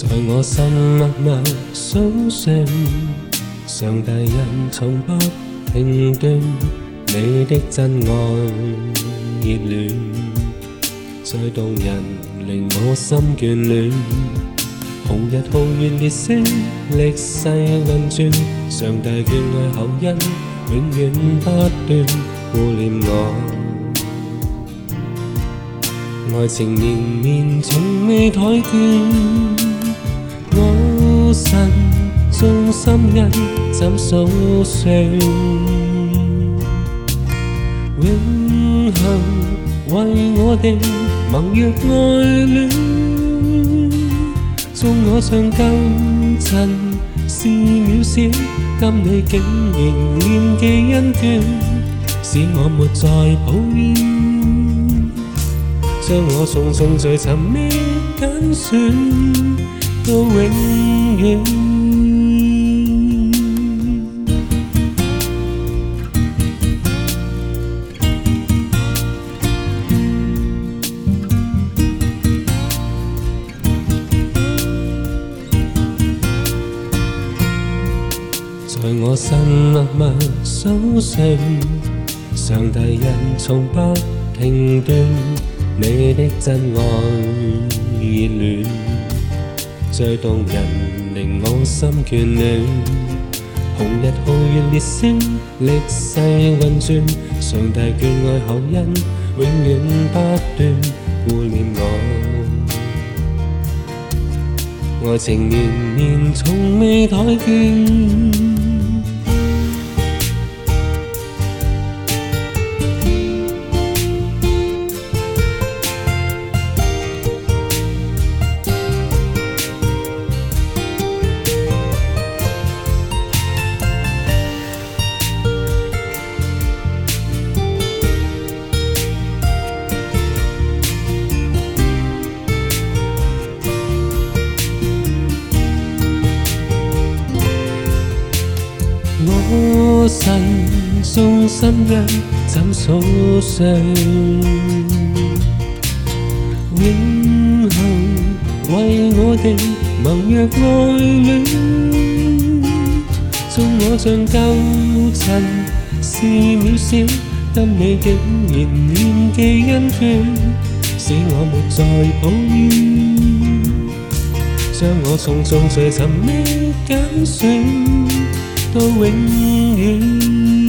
在我心默默守信，上帝恩从不停顿，你的真爱热恋，再动人令我心眷恋。红日浩月夜星，历世运转，上帝眷爱厚恩，永远不断顾念我，爱情绵绵从未断断。身，中心因怎數算？永恆為我定盟約愛戀，縱我上更襯是渺小，今你竟然念記恩眷，使我沒再抱怨。將我送送最尋的揀選，到永。在我心默默守信，上帝人从不停顿，你的真爱热恋最动人。令我心眷恋，红日皓月烈星，历世运转，上帝眷爱后因，永远不断顾念我，爱情绵绵，从未改变。我神送心恩，怎數算？永恆為我定盟約愛戀，縱我像舊塵是渺小，今你竟然念記恩眷，使我沒再抱怨。將我送送最尋的揀選。都永遠。